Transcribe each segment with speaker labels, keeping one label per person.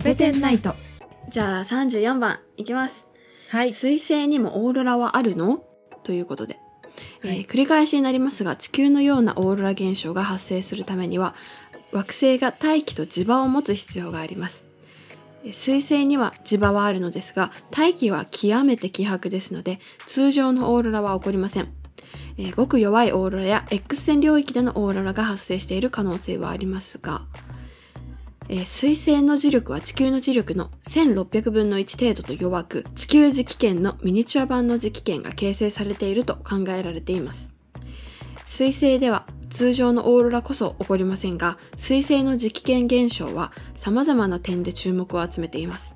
Speaker 1: トペテンナイト
Speaker 2: じゃあ34番いきます。
Speaker 1: はい
Speaker 2: 水星にもオーロラはあるの？ということで、えー
Speaker 1: はい
Speaker 2: 繰り返しになりますが地球のようなオーロラ現象が発生するためには惑星が大気と磁場を持つ必要があります。えー水星には磁場はあるのですが大気は極めて希薄ですので通常のオーロラは起こりません。えーごく弱いオーロラや X 線領域でのオーロラが発生している可能性はありますが、えー水星の磁力は地球の磁力の1600分の1程度と弱く、地球磁気圏のミニチュア版の磁気圏が形成されていると考えられています。水星では通常のオーロラこそ起こりませんが、水星の磁気圏現象は様々な点で注目を集めています。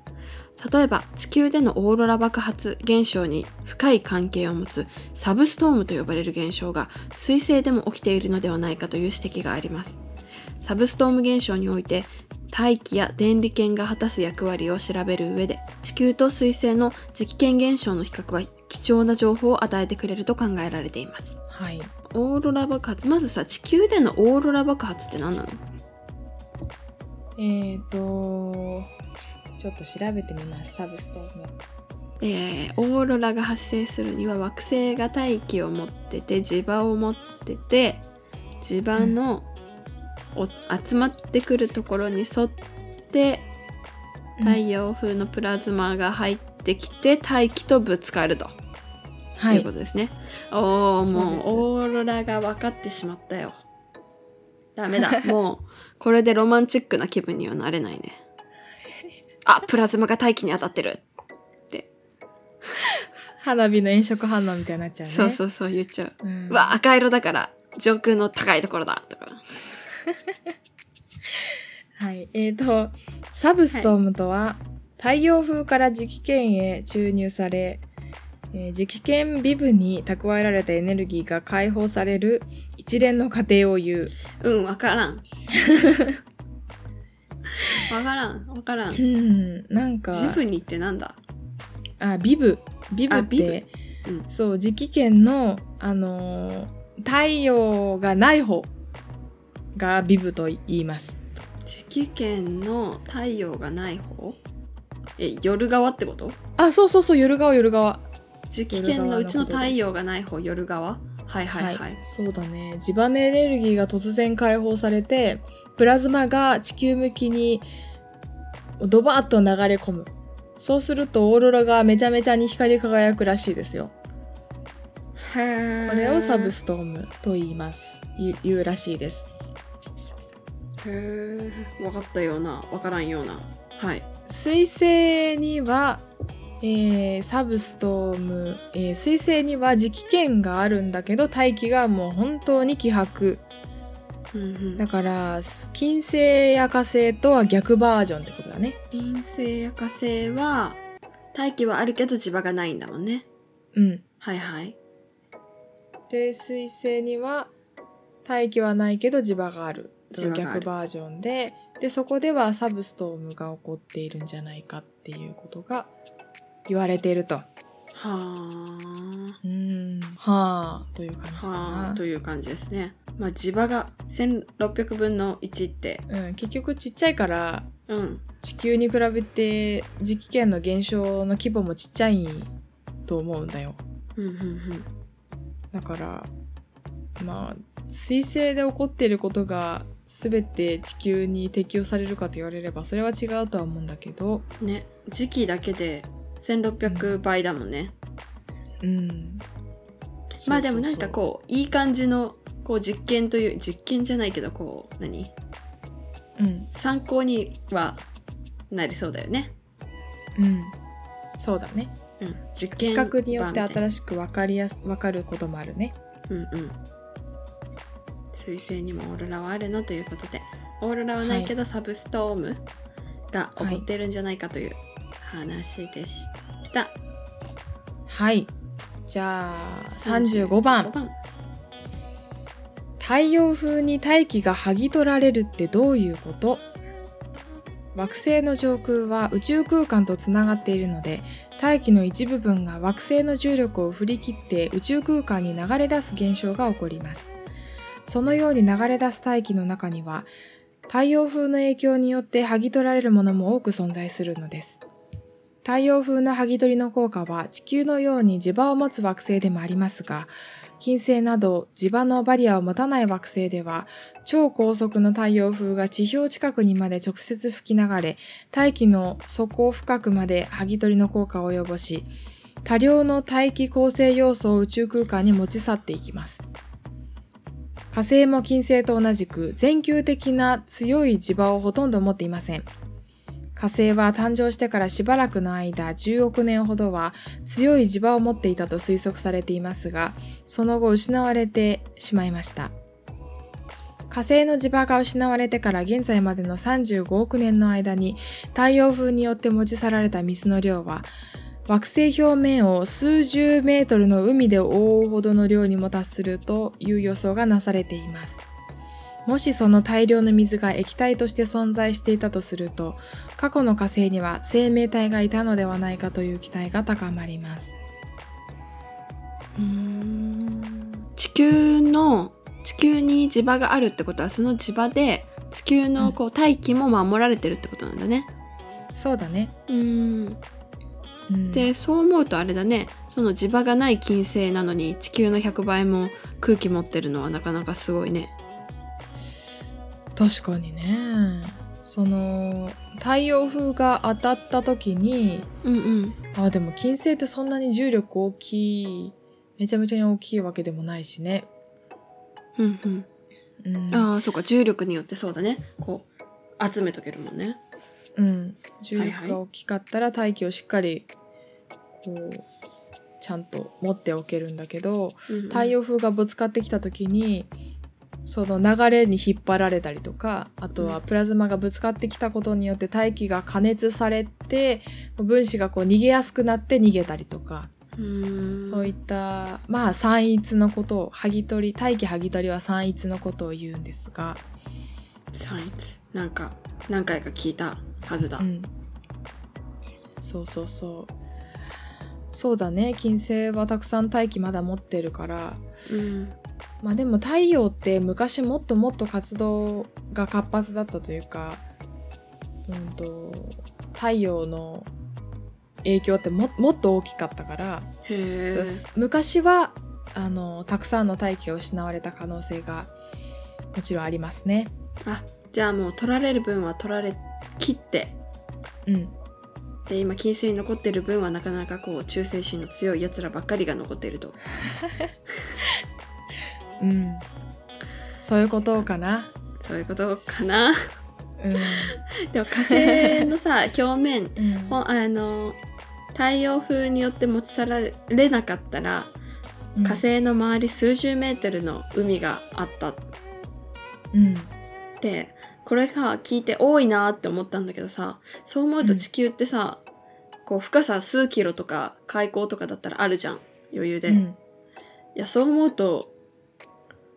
Speaker 2: 例えば地球でのオーロラ爆発現象に深い関係を持つサブストームと呼ばれる現象が水星でも起きているのではないかという指摘があります。サブストーム現象において大気や電離圏が果たす役割を調べる上で地球と水星の磁気圏現象の比較は貴重な情報を与えてくれると考えられています。
Speaker 1: はい。
Speaker 2: オーロラ爆発。まずさ地球でのオーロラ爆発って何なの？
Speaker 1: えーとちょっと調べてみます。サブストーム。
Speaker 2: えーオーロラが発生するには惑星が大気を持ってて磁場を持ってて磁場の、お集まってくるところに沿って太陽風のプラズマが入ってきて大気とぶつかると、、
Speaker 1: はいいう
Speaker 2: ことですね。おおもうオーロラが分かってしまったよ。ダメだ。もうこれでロマンチックな気分にはなれないね。あプラズマが大気に当たってるって。
Speaker 1: 花火の炎色反応みたいになっちゃうね
Speaker 2: そうそうそう言っちゃう。
Speaker 1: うん
Speaker 2: うわ赤色だから上空の高いところだとか。
Speaker 1: はいえーとサブストームとは、太陽風から磁気圏へ注入され、えー磁気圏微分に蓄えられたエネルギーが解放される一連の過程を言う。
Speaker 2: うん わからん。わからんわからん。
Speaker 1: うんなんか
Speaker 2: ジブニってなんだ？
Speaker 1: あビブ。ビブって
Speaker 2: うん。
Speaker 1: そう磁気圏のあのー太陽がない方がビブと言います。
Speaker 2: 地気圏の太陽がない方？え夜側ってこと？
Speaker 1: あそうそうそう夜側夜側。
Speaker 2: 地気圏のうちの太陽がない方夜側？はいはいはい、
Speaker 1: そうだね。磁場のエネルギーが突然解放されてプラズマが地球向きにドバーッと流れ込む。そうするとオーロラがめちゃめちゃに光り輝くらしいですよ。
Speaker 2: へえ
Speaker 1: これをサブストームと言います。言うらしいです
Speaker 2: へえ分かったような分からんような。はい。
Speaker 1: 水星には、えーサブストーム、えー水星には磁気圏があるんだけど大気がもう本当に希薄だから金星や火星とは逆バージョンってことだね。
Speaker 2: 金星や火星は大気はあるけど磁場がないんだもんね。
Speaker 1: うん。
Speaker 2: はいはい。
Speaker 1: で水星には大気はないけど磁場がある逆バージョンででそこではサブストームが起こっているんじゃないかっていうことが言われていると。
Speaker 2: はあ。
Speaker 1: うん。はあという感じだ
Speaker 2: は
Speaker 1: な。
Speaker 2: あという感じですね。まあ磁場が1600分の1って。
Speaker 1: うん、結局ちっちゃいから
Speaker 2: うん。
Speaker 1: 地球に比べて磁気圏の減少の規模もちっちゃいと思うんだよ。
Speaker 2: うんうんうん。
Speaker 1: だからまあ水星で起こっていることが全て地球に適用されるかと言われればそれは違うとは思うんだけど。
Speaker 2: ね時期だけで1600倍だもんね、
Speaker 1: うん。
Speaker 2: まあでもなんかこういい感じのこう実験という実験じゃないけどこう何？
Speaker 1: ううん。
Speaker 2: 参考にはなりそうだよね。
Speaker 1: うん。そうだね。
Speaker 2: うん。実験
Speaker 1: 比較によって新しく分かりやす分かることもあるね。
Speaker 2: うんうん水星にもオーロラはあるのということでオーロラはないけど、サブストームが起こってるんじゃないかという話でした、
Speaker 1: はい。じゃあ35番。
Speaker 2: 35番。
Speaker 1: 太陽風に大気が剥ぎ取られるってどういうこと？惑星の上空は宇宙空間とつながっているので大気の一部分が惑星の重力を振り切って宇宙空間に流れ出す現象が起こりますそのように流れ出す大気の中には太陽風の影響によって剥ぎ取られるものも多く存在するのです。太陽風の剥ぎ取りの効果は地球のように磁場を持つ惑星でもありますが、金星など磁場のバリアを持たない惑星では、超高速の太陽風が地表近くにまで直接吹き流れ、大気の底深くまで剥ぎ取りの効果を及ぼし、多量の大気構成要素を宇宙空間に持ち去っていきます。火星も金星と同じく全球的な強い磁場をほとんど持っていません。火星は誕生してからしばらくの間10億年ほどは強い磁場を持っていたと推測されていますが、その後失われてしまいました。火星の磁場が失われてから現在までの35億年の間に太陽風によって持ち去られた水の量は惑星表面を数十メートルの海で覆うほどの量にも達するという予想がなされています。もしその大量の水が液体として存在していたとすると、過去の火星には生命体がいたのではないかという期待が高まります。
Speaker 2: 地球の地球に磁場があるってことはその磁場で地球のこう大気も守られてるってことなんだね。
Speaker 1: そうだね。
Speaker 2: うん
Speaker 1: うん
Speaker 2: でそう思うとあれだねその磁場がない金星なのに地球の100倍も空気持ってるのはなかなかすごいね。
Speaker 1: 確かにね。その太陽風が当たった時に、
Speaker 2: うんうん
Speaker 1: あでも金星ってそんなに重力大きい、めちゃめちゃに大きいわけでもないしね。
Speaker 2: うんうん
Speaker 1: うん、
Speaker 2: ああそうか重力によってそうだねこう集めとけるもんね。
Speaker 1: うん、重力が大きかったら大気をしっかりこうちゃんと持っておけるんだけど
Speaker 2: うんうん。
Speaker 1: 太陽風がぶつかってきた時にその流れに引っ張られたりとかあとはプラズマがぶつかってきたことによって大気が加熱されて分子がこう逃げやすくなって逃げたりとか、
Speaker 2: う
Speaker 1: そういったまあ散逸のことを剥ぎ取り大気剥ぎ取りは散逸のことを言うんですが、
Speaker 2: サインツなんか何回か聞いたはずだ。
Speaker 1: うん、そうそうそうそうだね金星はたくさん大気まだ持ってるから
Speaker 2: うん
Speaker 1: まあでも太陽って昔もっともっと活動が活発だったというかうんと太陽の影響ってももっと大きかったから。昔はあのたくさんの大気が失われた可能性がもちろんありますね。
Speaker 2: あじゃあもう取られる分は取られ切って。
Speaker 1: うん、
Speaker 2: で今金星に残ってる分はなかなかこう忠誠心の強いやつらばっかりが残っていると。
Speaker 1: うん、そういうことかな。
Speaker 2: そういうことかな。
Speaker 1: うん。
Speaker 2: でも火星のさ 表面
Speaker 1: うん。
Speaker 2: あの太陽風によって持ち去られなかったら、火星の周り数十メートルの海があった。っ
Speaker 1: うん。
Speaker 2: てこれさ聞いて多いなって思ったんだけどさそう思うと地球ってさ、こう深さ数キロとか海溝とかだったらあるじゃん。余裕で、い
Speaker 1: うん。
Speaker 2: やそう思うと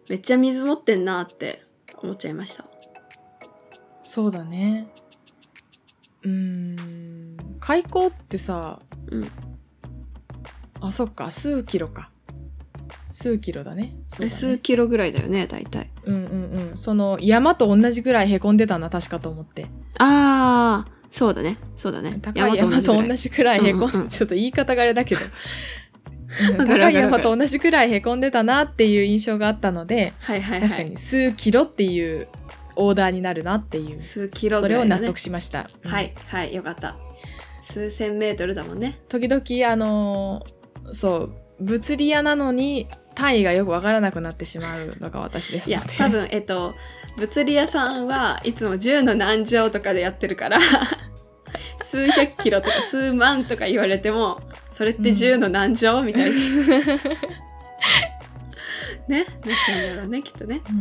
Speaker 2: めっちゃ水持ってんなって思っちゃいました。
Speaker 1: そうだね。うーん。開口ってさ、
Speaker 2: うん。
Speaker 1: あ、そっか、数キロか。数キロだね。だね。
Speaker 2: え数キロぐらいだよね大体
Speaker 1: うんうんうん。その山と同じぐらいへこんでたな、確かと思って。
Speaker 2: ああそうだね。そうだね。
Speaker 1: 高い山と同じくらい。へこん、
Speaker 2: うんうんうん。
Speaker 1: ちょっと言い方があれだけど。高い山と同じくらいへこんでたなっていう印象があったので、
Speaker 2: はいはいはい。
Speaker 1: 確かに数キロっていうオーダーになるなっていう、
Speaker 2: 数キロね。
Speaker 1: れを納得しました。うん。
Speaker 2: はいはいよかった。数千メートルだもんね。
Speaker 1: 時々あのーそう物理屋なのに単位がよくわからなくなってしまうのが私です
Speaker 2: いや多分えっと物理屋さんはいつも10の何乗とかでやってるから 数百キロとか数万とか言われてもそれって10の何乗みたいな。ね？なっちゃうんだろうねきっとね。
Speaker 1: う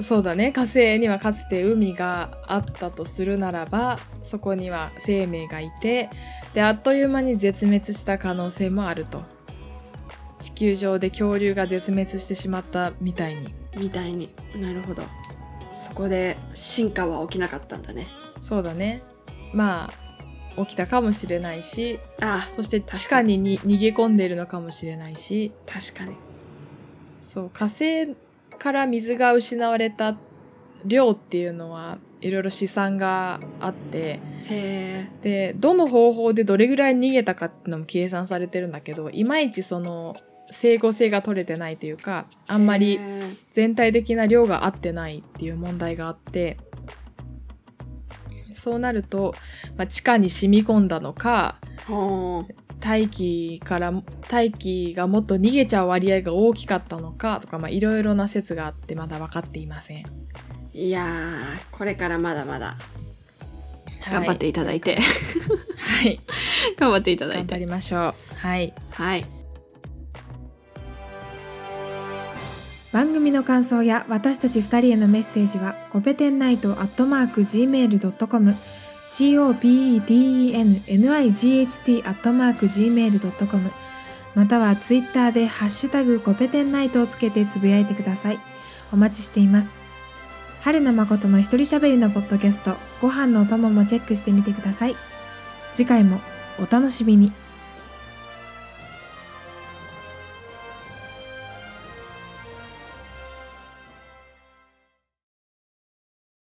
Speaker 1: ん。そうだね。火星にはかつて海があったとするならばそこには生命がいてであっという間に絶滅した可能性もあると地球上で恐竜が絶滅してしまったみたいに。
Speaker 2: みたいに。なるほど。そこで進化は起きなかったんだね。
Speaker 1: そうだね。まあ起きたかもしれないし
Speaker 2: あ
Speaker 1: そして地下にに逃げ込んでいるのかもしれないし。
Speaker 2: 確かに。
Speaker 1: そう火星から水が失われた量っていうのはいろいろ試算があって。
Speaker 2: へ
Speaker 1: でどの方法でどれぐらい逃げたかっていうのも計算されてるんだけどいまいちその整合性が取れてないというかあ
Speaker 2: あ
Speaker 1: んまり全体的な量が合ってないっていう問題があってそうなると、まあ、地下に染み込んだのか大気から大気がもっと逃げちゃう割合が大きかったのかとかまあいろいろな説があってまだ分かっていません。
Speaker 2: いやーこれからまだまだ頑張っていただいて、
Speaker 1: はい、
Speaker 2: 頑張っていただい
Speaker 1: 頑張
Speaker 2: て
Speaker 1: りましょう。はい。
Speaker 2: はい
Speaker 1: 番組の感想や私たち2人へのメッセージはコペテンナイトアットマーク Gmail.com copedennight アットマーク Gmail.com またはツイッターでハッシュタグコペテンナイトをつけてつぶやいてください。お待ちしています。春の誠の一人喋りのポッドキャストご飯のお供もチェックしてみてください。次回もお楽しみに。